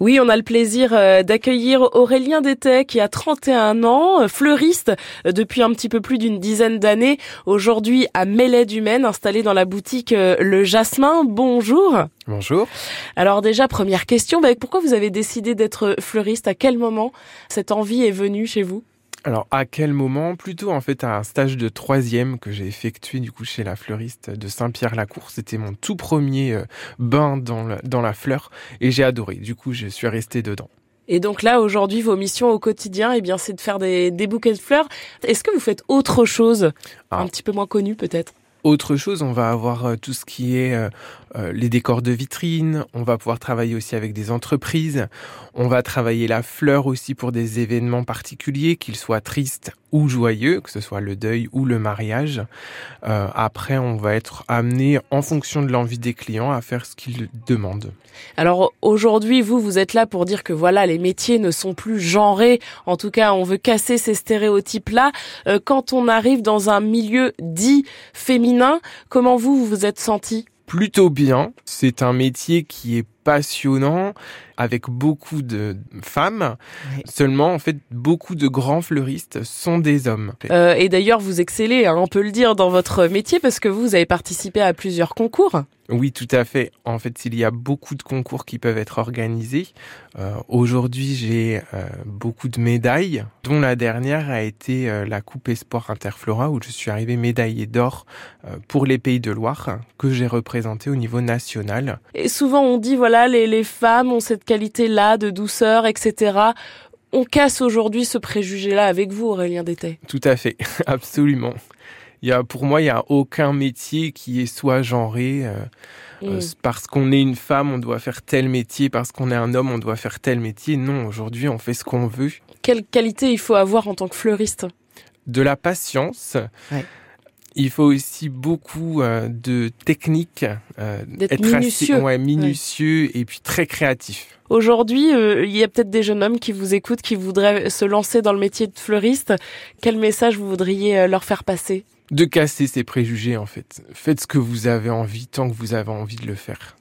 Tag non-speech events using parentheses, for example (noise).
Oui, on a le plaisir euh, d'accueillir Aurélien Détet qui a 31 ans, euh, fleuriste euh, depuis un petit peu plus d'une dizaine d'années, aujourd'hui à Mêlée du Maine, installé dans la boutique Le Jasmin. Bonjour. Bonjour. Alors déjà, première question, bah, pourquoi vous avez décidé d'être fleuriste? À quel moment cette envie est venue chez vous? Alors à quel moment? Plutôt en fait à un stage de troisième que j'ai effectué du coup chez la fleuriste de Saint-Pierre-la-Cour. C'était mon tout premier euh, bain dans, dans la fleur et j'ai adoré. Du coup je suis resté dedans. Et donc là, aujourd'hui, vos missions au quotidien, eh bien, c'est de faire des, des bouquets de fleurs. Est-ce que vous faites autre chose, ah. un petit peu moins connu peut-être? Autre chose, on va avoir euh, tout ce qui est euh, euh, les décors de vitrine, on va pouvoir travailler aussi avec des entreprises, on va travailler la fleur aussi pour des événements particuliers, qu'ils soient tristes ou joyeux, que ce soit le deuil ou le mariage. après, on va être amené, en fonction de l'envie des clients, à faire ce qu'ils demandent. Alors aujourd'hui, vous, vous êtes là pour dire que voilà, les métiers ne sont plus genrés. En tout cas, on veut casser ces stéréotypes-là. quand on arrive dans un milieu dit féminin, Comment vous, vous vous êtes senti? Plutôt bien. C'est un métier qui est passionnant avec beaucoup de femmes. Seulement, en fait, beaucoup de grands fleuristes sont des hommes. Euh, et d'ailleurs, vous excellez, hein, on peut le dire, dans votre métier parce que vous avez participé à plusieurs concours. Oui, tout à fait. En fait, il y a beaucoup de concours qui peuvent être organisés. Euh, Aujourd'hui, j'ai euh, beaucoup de médailles, dont la dernière a été euh, la Coupe Espoir Interflora, où je suis arrivé médaillé d'or euh, pour les Pays de Loire, que j'ai représenté au niveau national. Et souvent, on dit, voilà, les, les femmes ont cette qualité-là de douceur, etc. On casse aujourd'hui ce préjugé-là avec vous, Aurélien Dété. Tout à fait, (laughs) absolument y a, pour moi, il y a aucun métier qui est soit genré. Euh, euh, mm. parce qu'on est une femme, on doit faire tel métier. Parce qu'on est un homme, on doit faire tel métier. Non, aujourd'hui, on fait ce qu'on veut. Quelle qualité il faut avoir en tant que fleuriste? De la patience. Il faut aussi beaucoup euh, de technique, être minutieux, ouais, minutieux et puis très créatif. Aujourd'hui, il y a peut-être des jeunes hommes qui vous écoutent, qui voudraient se lancer dans le métier de fleuriste. Quel message vous voudriez leur faire passer? De casser ces préjugés en fait. Faites ce que vous avez envie tant que vous avez envie de le faire.